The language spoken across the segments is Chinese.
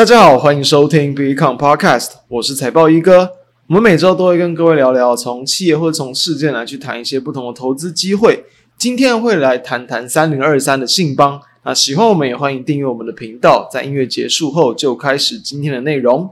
大家好，欢迎收听 BCON Podcast 我是财报一哥。我们每周都会跟各位聊聊从企业或从事件来去谈一些不同的投资机会。今天会来谈谈三零二三的信邦。那喜欢我们也欢迎订阅我们的频道。在音乐结束后，就开始今天的内容。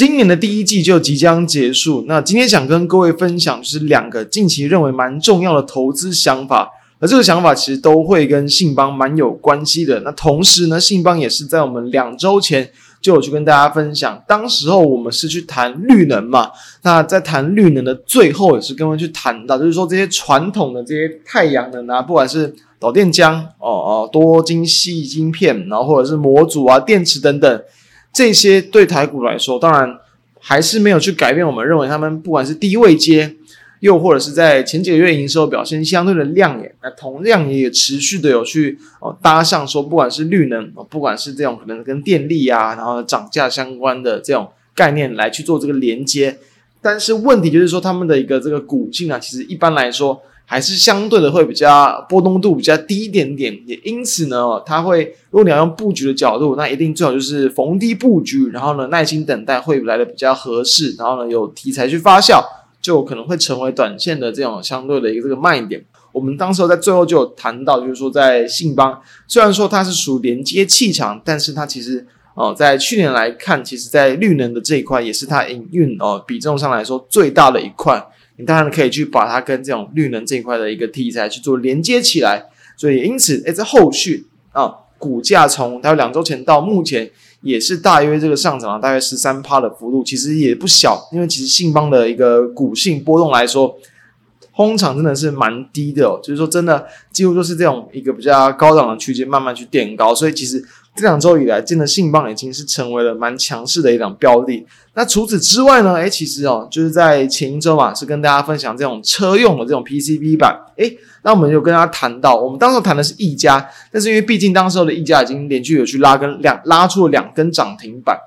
今年的第一季就即将结束，那今天想跟各位分享就是两个近期认为蛮重要的投资想法，而这个想法其实都会跟信邦蛮有关系的。那同时呢，信邦也是在我们两周前就有去跟大家分享，当时候我们是去谈绿能嘛，那在谈绿能的最后也是跟我们去谈到，就是说这些传统的这些太阳能啊，不管是导电浆哦哦多晶矽晶片，然后或者是模组啊电池等等。这些对台股来说，当然还是没有去改变。我们认为他们不管是低位接，又或者是在前几个月营收表现相对的亮眼，那同样也持续的有去哦搭上说，不管是绿能，不管是这种可能跟电力啊，然后涨价相关的这种概念来去做这个连接。但是问题就是说，他们的一个这个股性啊，其实一般来说。还是相对的会比较波动度比较低一点点，也因此呢，它会如果你要用布局的角度，那一定最好就是逢低布局，然后呢耐心等待会来的比较合适，然后呢有题材去发酵，就可能会成为短线的这种相对的一个这个卖点。我们当时在最后就有谈到，就是说在信邦，虽然说它是属连接气场，但是它其实哦在去年来看，其实在绿能的这一块也是它营运哦比重上来说最大的一块。你当然可以去把它跟这种绿能这一块的一个题材去做连接起来，所以因此，哎，在后续啊，股价从它两周前到目前也是大约这个上涨了大约十三趴的幅度，其实也不小。因为其实信邦的一个股性波动来说，通常真的是蛮低的哦，就是说真的几乎都是这种一个比较高档的区间慢慢去垫高，所以其实。这两周以来，真的信邦已经是成为了蛮强势的一档标的。那除此之外呢？诶，其实哦，就是在前一周嘛，是跟大家分享这种车用的这种 PCB 板。诶，那我们有跟大家谈到，我们当时谈的是毅嘉，但是因为毕竟当时候的毅嘉已经连续有去拉根两拉出了两根涨停板，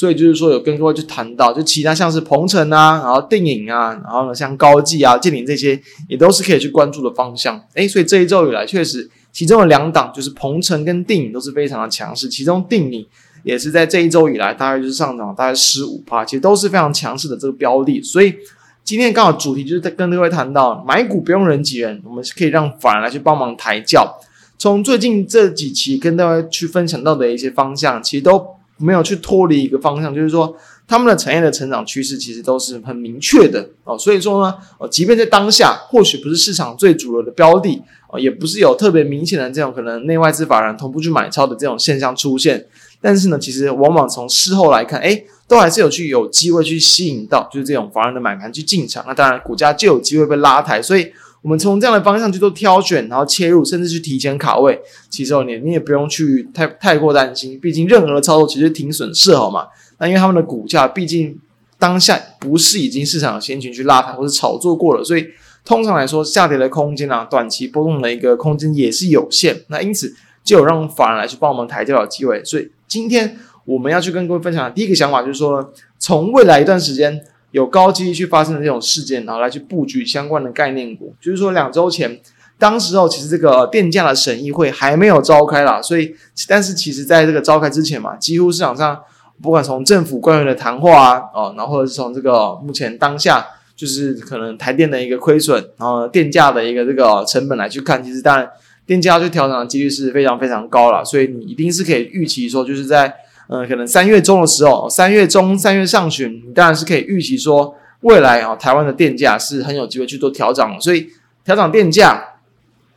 所以就是说有跟各位去谈到，就其他像是鹏程啊，然后定影啊，然后呢像高技啊、建林这些，也都是可以去关注的方向。诶，所以这一周以来确实。其中的两档就是鹏程跟定影都是非常的强势，其中定影也是在这一周以来大概就是上涨大概十五趴，其实都是非常强势的这个标的。所以今天刚好主题就是在跟各位谈到买股不用人挤人，我们是可以让法人来去帮忙抬轿。从最近这几期跟大家去分享到的一些方向，其实都没有去脱离一个方向，就是说他们的产业的成长趋势其实都是很明确的哦。所以说呢，哦，即便在当下或许不是市场最主流的标的。也不是有特别明显的这种可能内外资法人同步去买超的这种现象出现，但是呢，其实往往从事后来看，诶，都还是有去有机会去吸引到，就是这种法人的买盘去进场，那当然股价就有机会被拉抬，所以我们从这样的方向去做挑选，然后切入，甚至去提前卡位，其实你你也不用去太太过担心，毕竟任何的操作其实停损是好嘛，那因为他们的股价毕竟当下不是已经市场先行去拉抬或是炒作过了，所以。通常来说，下跌的空间啊，短期波动的一个空间也是有限。那因此，就有让法人来去帮我们抬轿的机会。所以，今天我们要去跟各位分享的第一个想法，就是说，从未来一段时间有高几率去发生的这种事件，然后来去布局相关的概念股。就是说，两周前，当时候其实这个电价的审议会还没有召开啦，所以，但是其实在这个召开之前嘛，几乎市场上不管从政府官员的谈话啊，哦，然后或者是从这个目前当下。就是可能台电的一个亏损，然后电价的一个这个成本来去看，其实当然电价去调整的几率是非常非常高了，所以你一定是可以预期说，就是在、呃、可能三月中的时候，三月中三月上旬，你当然是可以预期说未来啊台湾的电价是很有机会去做调整，所以调整电价，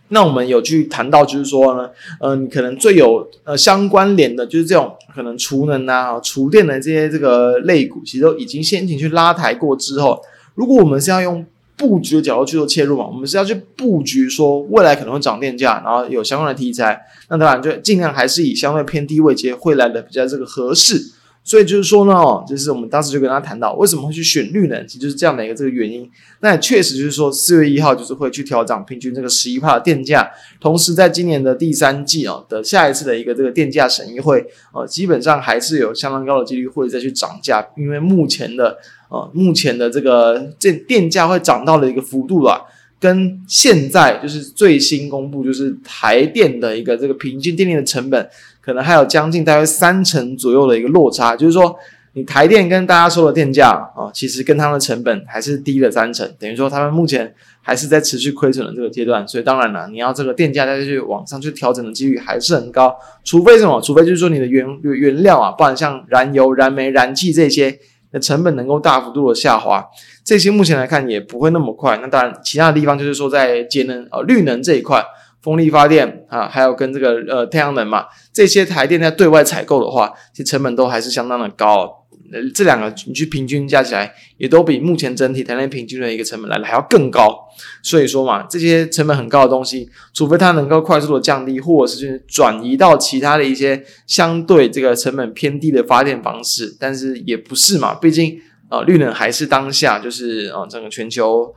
那我们有去谈到就是说呢，嗯、可能最有呃相关联的就是这种可能储能啊、储电的这些这个类股，其实都已经先行去拉抬过之后。如果我们是要用布局的角度去做切入嘛，我们是要去布局说未来可能会涨电价，然后有相关的题材，那当然就尽量还是以相对偏低位接会来的比较这个合适。所以就是说呢，就是我们当时就跟他谈到，为什么会去选绿能，其实就是这样的一个这个原因。那也确实就是说，四月一号就是会去调整平均这个十一帕的电价，同时在今年的第三季啊的下一次的一个这个电价审议会，呃，基本上还是有相当高的几率会再去涨价，因为目前的呃目前的这个这电价会涨到了一个幅度了。跟现在就是最新公布，就是台电的一个这个平均电力的成本，可能还有将近大约三成左右的一个落差。就是说，你台电跟大家说的电价啊，其实跟他们的成本还是低了三成，等于说他们目前还是在持续亏损的这个阶段。所以当然了，你要这个电价再去往上去调整的几率还是很高，除非什么？除非就是说你的原原原料啊，不然像燃油、燃煤、燃气这些。的成本能够大幅度的下滑，这些目前来看也不会那么快。那当然，其他的地方就是说在节能呃绿能这一块，风力发电啊，还有跟这个呃太阳能嘛，这些台电在对外采购的话，其实成本都还是相当的高。呃，这两个你去平均加起来，也都比目前整体台电平均的一个成本来的还要更高。所以说嘛，这些成本很高的东西，除非它能够快速的降低，或者是转移到其他的一些相对这个成本偏低的发电方式，但是也不是嘛，毕竟呃绿能还是当下就是呃整个全球。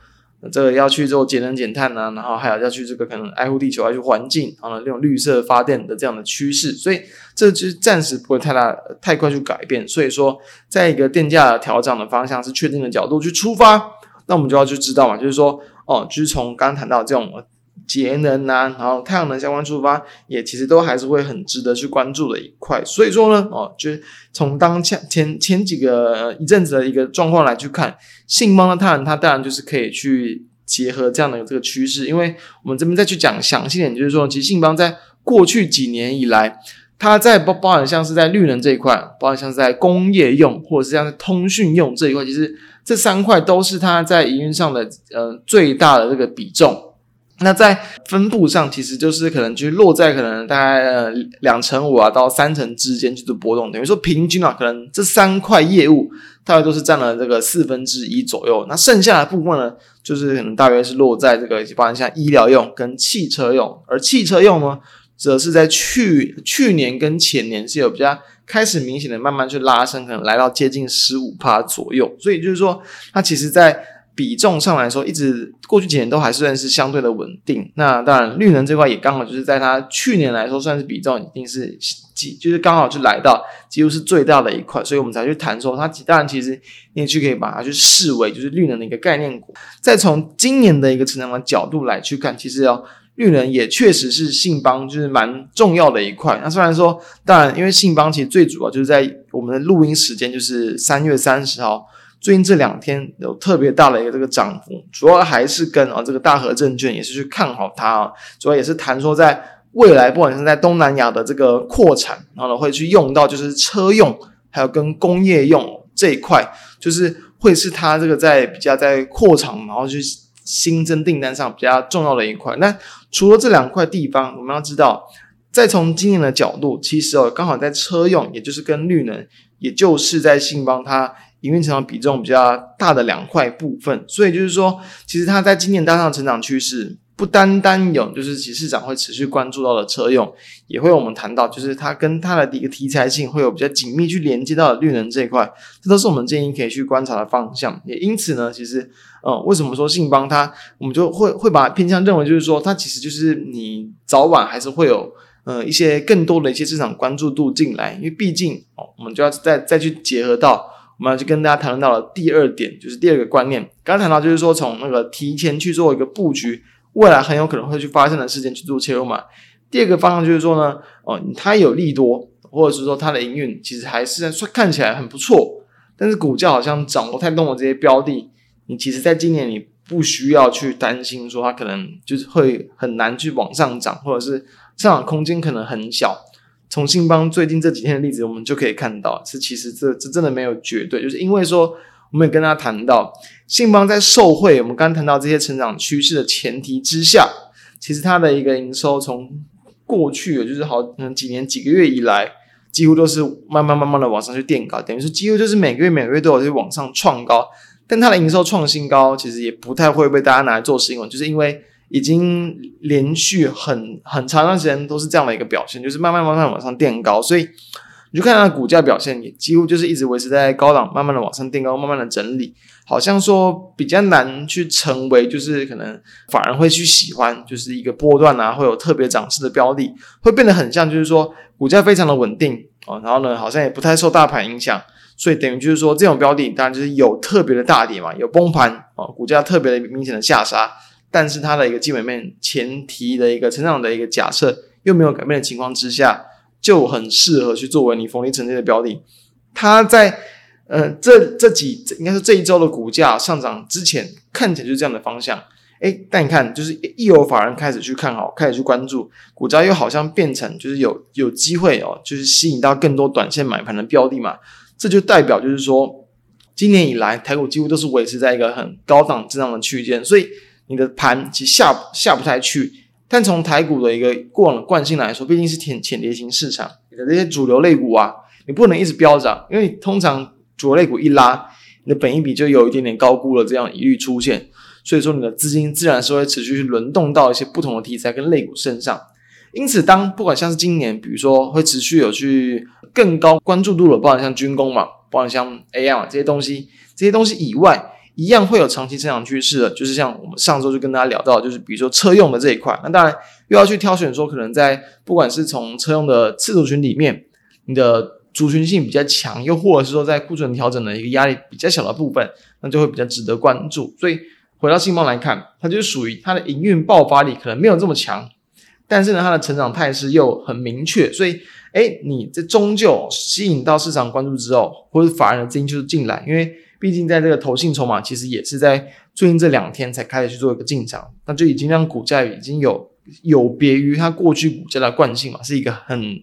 这个要去做节能减碳啊，然后还有要去这个可能爱护地球、爱护环境啊，这种绿色发电的这样的趋势，所以这就暂时不会太大太快去改变。所以说，在一个电价调整的方向是确定的角度去出发，那我们就要去知道嘛，就是说哦，就是从刚刚谈到这种。节能啊，然后太阳能相关出发，也其实都还是会很值得去关注的一块。所以说呢，哦，就是从当前前前几个一阵子的一个状况来去看，信邦的太阳它当然就是可以去结合这样的这个趋势。因为我们这边再去讲详细点，就是说，其实信邦在过去几年以来，它在包包含像是在绿能这一块，包含像是在工业用或者是像是通讯用这一块，其实这三块都是它在营运上的呃最大的这个比重。那在分布上，其实就是可能就落在可能大概两成五啊到三成之间去做波动，等于说平均啊，可能这三块业务大概都是占了这个四分之一左右。那剩下的部分呢，就是可能大约是落在这个，包括像医疗用跟汽车用，而汽车用呢，则是在去去年跟前年是有比较开始明显的慢慢去拉升，可能来到接近十五趴左右。所以就是说，它其实在。比重上来说，一直过去几年都还算是相对的稳定。那当然，绿能这块也刚好就是在它去年来说，算是比重已经是几，就是刚好就来到几乎是最大的一块，所以我们才去谈说它。当然，其实你也去可以把它去视为就是绿能的一个概念股。再从今年的一个成长的角度来去看，其实哦，绿能也确实是信邦就是蛮重要的一块。那虽然说，当然因为信邦其实最主要就是在我们的录音时间就是三月三十号。最近这两天有特别大的一个这个涨幅，主要还是跟啊这个大和证券也是去看好它啊，主要也是谈说在未来不管是在东南亚的这个扩产，然后呢会去用到就是车用，还有跟工业用这一块，就是会是它这个在比较在扩厂，然后去新增订单上比较重要的一块。那除了这两块地方，我们要知道，再从今年的角度，其实哦刚好在车用，也就是跟绿能，也就是在信邦它。营运成长比重比较大的两块部分，所以就是说，其实它在今年当上成长趋势，不单单有就是其实市场会持续关注到的车用，也会我们谈到就是它跟它的一个题材性会有比较紧密去连接到的绿能这一块，这都是我们建议可以去观察的方向。也因此呢，其实，嗯，为什么说信邦它，我们就会会把偏向认为就是说，它其实就是你早晚还是会有，呃，一些更多的一些市场关注度进来，因为毕竟哦，我们就要再再去结合到。我们就跟大家谈论到了第二点，就是第二个观念。刚刚谈到就是说，从那个提前去做一个布局，未来很有可能会去发生的事件去做切入嘛。第二个方向就是说呢，哦，它有利多，或者是说它的营运其实还是算看起来很不错，但是股价好像涨不太动的这些标的，你其实在今年你不需要去担心说它可能就是会很难去往上涨，或者是上涨空间可能很小。从信邦最近这几天的例子，我们就可以看到，是其实这这真的没有绝对，就是因为说，我们也跟他谈到，信邦在受惠，我们刚谈到这些成长趋势的前提之下，其实它的一个营收从过去就是好嗯几年几个月以来，几乎都是慢慢慢慢的往上去垫高，等于说几乎就是每个月每个月都有去往上创高，但它的营收创新高，其实也不太会被大家拿来做新闻，就是因为。已经连续很很长一段时间都是这样的一个表现，就是慢慢慢慢往上垫高，所以你就看它股价表现，也几乎就是一直维持在高档，慢慢的往上垫高，慢慢的整理，好像说比较难去成为，就是可能反而会去喜欢，就是一个波段啊，会有特别涨势的标的，会变得很像，就是说股价非常的稳定啊，然后呢，好像也不太受大盘影响。所以等于就是说，这种标的当然就是有特别的大跌嘛，有崩盘啊，股价特别的明显的下杀，但是它的一个基本面前提的一个成长的一个假设又没有改变的情况之下，就很适合去作为你逢低承接的标的。它在呃这这几应该是这一周的股价上涨之前，看起来就是这样的方向。诶，但你看，就是一有法人开始去看好，开始去关注，股价又好像变成就是有有机会哦，就是吸引到更多短线买盘的标的嘛。这就代表，就是说，今年以来台股几乎都是维持在一个很高档震荡的区间，所以你的盘其实下下不太去。但从台股的一个过往的惯性来说，毕竟是浅浅碟型市场，你的这些主流类股啊，你不能一直飙涨，因为通常主流类股一拉，你的本益比就有一点点高估了，这样疑虑出现。所以说，你的资金自然是会持续去轮动到一些不同的题材跟类股身上。因此，当不管像是今年，比如说会持续有去更高关注度的，包含像军工嘛，包含像 AI 嘛这些东西，这些东西以外，一样会有长期增长趋势的。就是像我们上周就跟大家聊到，就是比如说车用的这一块，那当然又要去挑选说，可能在不管是从车用的次族群里面，你的族群性比较强，又或者是说在库存调整的一个压力比较小的部分，那就会比较值得关注。所以回到信邦来看，它就是属于它的营运爆发力可能没有这么强。但是呢，它的成长态势又很明确，所以，诶，你这终究吸引到市场关注之后，或者法人的资金就是进来，因为毕竟在这个投信筹码其实也是在最近这两天才开始去做一个进场，那就已经让股价已经有有别于它过去股价的惯性嘛，是一个很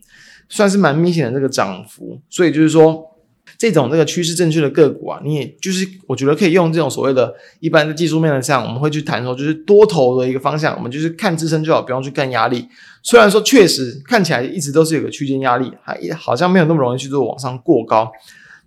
算是蛮明显的这个涨幅，所以就是说。这种这个趋势正确的个股啊，你也就是我觉得可以用这种所谓的一般的技术面的上，我们会去谈说，就是多头的一个方向，我们就是看支撑就好，不用去看压力。虽然说确实看起来一直都是有个区间压力，还好像没有那么容易去做往上过高，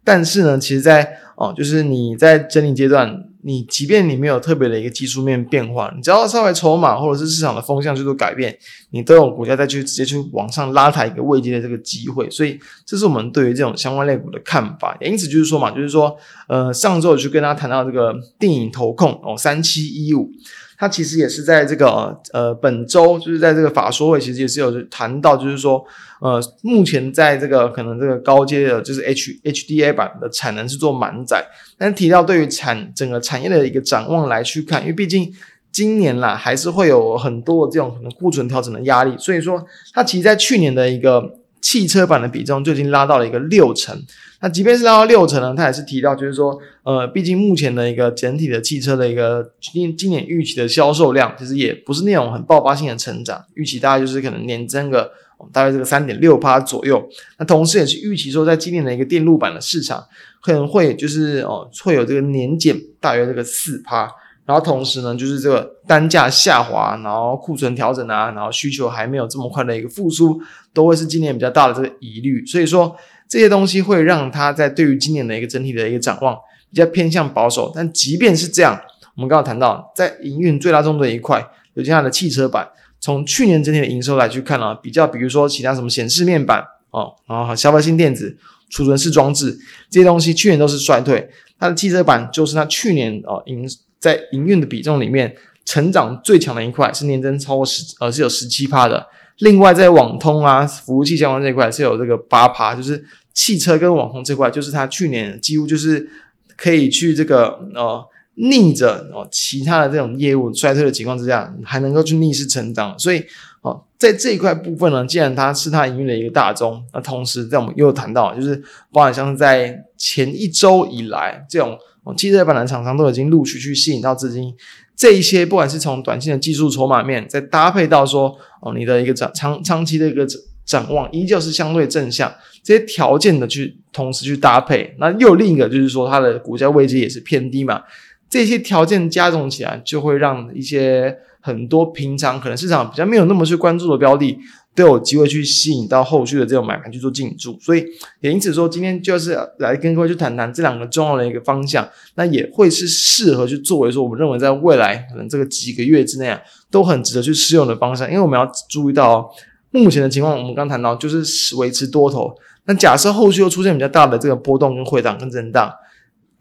但是呢，其实在哦，就是你在整理阶段。你即便你没有特别的一个技术面变化，你只要稍微筹码或者是市场的风向去做改变，你都有股价再去直接去往上拉抬一个位阶的这个机会。所以这是我们对于这种相关类股的看法。因此就是说嘛，就是说，呃，上周就跟大家谈到这个电影投控哦，三七一五。它其实也是在这个呃本周，就是在这个法说会，其实也是有谈到，就是说呃目前在这个可能这个高阶的，就是 H HDA 版的产能是做满载，但提到对于产整个产业的一个展望来去看，因为毕竟今年啦还是会有很多的这种可能库存调整的压力，所以说它其实在去年的一个。汽车版的比重就已经拉到了一个六成，那即便是拉到六成呢，它也是提到，就是说，呃，毕竟目前的一个整体的汽车的一个今今年预期的销售量，其实也不是那种很爆发性的成长，预期大概就是可能年增个大概这个三点六趴左右。那同时也是预期说，在今年的一个电路板的市场，可能会就是哦，会有这个年减大约这个四趴。然后同时呢，就是这个单价下滑，然后库存调整啊，然后需求还没有这么快的一个复苏，都会是今年比较大的这个疑虑。所以说这些东西会让它在对于今年的一个整体的一个展望比较偏向保守。但即便是这样，我们刚刚谈到在营运最大宗的一块，有这样的汽车板，从去年整体的营收来去看啊，比较比如说其他什么显示面板哦，然后消费性电子、储存式装置这些东西，去年都是衰退。它的汽车板就是它去年哦营。在营运的比重里面，成长最强的一块是年增超过十，呃，是有十七趴的。另外，在网通啊、服务器相关这一块是有这个八趴，就是汽车跟网通这块，就是它去年几乎就是可以去这个呃逆着哦其他的这种业务衰退的情况之下，还能够去逆势成长。所以哦，在这一块部分呢，既然它是它营运的一个大宗，那同时在我们又谈到，就是包含像在前一周以来这种。汽车板的厂商都已经陆续去吸引到资金，这一些不管是从短线的技术筹码面，再搭配到说哦，你的一个长长长期的一个展望，依旧是相对正向，这些条件的去同时去搭配，那又另一个就是说它的股价位置也是偏低嘛，这些条件加总起来，就会让一些很多平常可能市场比较没有那么去关注的标的。都有机会去吸引到后续的这种买盘去做进驻，所以也因此说，今天就是来跟各位去谈谈这两个重要的一个方向，那也会是适合去作为说，我们认为在未来可能这个几个月之内啊，都很值得去适用的方向，因为我们要注意到目前的情况，我们刚谈到就是维持多头，那假设后续又出现比较大的这个波动跟回档跟震荡，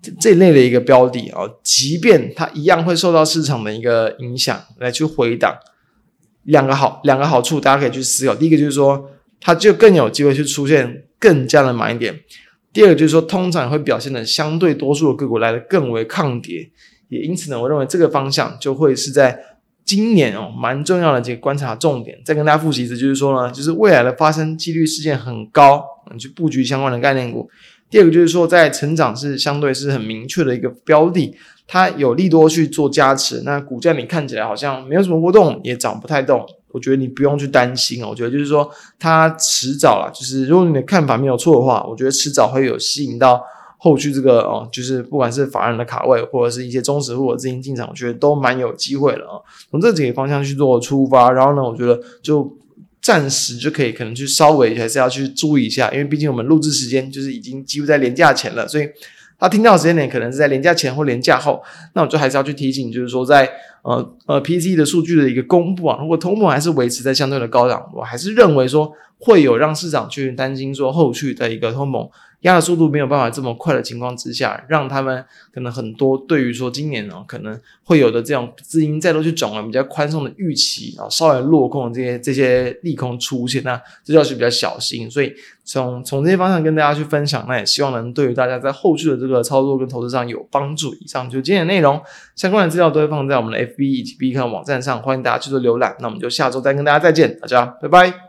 这这一类的一个标的啊，即便它一样会受到市场的一个影响来去回档，两个好两个好处，大家可以去思考。第一个就是说，它就更有机会去出现更加的买点。第二个就是说，通常会表现的相对多数的个股来的更为抗跌，也因此呢，我认为这个方向就会是在今年哦蛮重要的这个观察重点。再跟大家复习一次，就是说呢，就是未来的发生几率事件很高，你去布局相关的概念股。第二个就是说，在成长是相对是很明确的一个标的，它有利多去做加持，那股价你看起来好像没有什么波动，也涨不太动。我觉得你不用去担心哦，我觉得就是说，它迟早啦，就是如果你的看法没有错的话，我觉得迟早会有吸引到后续这个哦，就是不管是法人的卡位，或者是一些中实户的资金进场，我觉得都蛮有机会的啊。从这几个方向去做出发，然后呢，我觉得就暂时就可以可能去稍微还是要去注意一下，因为毕竟我们录制时间就是已经几乎在连假前了，所以。他听到的时间点可能是在连假前或连假后，那我就还是要去提醒，就是说在呃呃 p c 的数据的一个公布啊，如果通膨还是维持在相对的高档，我还是认为说会有让市场去担心说后续的一个通膨。压的速度没有办法这么快的情况之下，让他们可能很多对于说今年呢、哦、可能会有的这种资金再度去转换比较宽松的预期啊，稍微落空的这些这些利空出现，那这就要去比较小心。所以从从这些方向跟大家去分享，那也希望能对于大家在后续的这个操作跟投资上有帮助。以上就今天的内容，相关的资料都会放在我们的 FB 以及 B 站网站上，欢迎大家去做浏览。那我们就下周再跟大家再见，大家拜拜。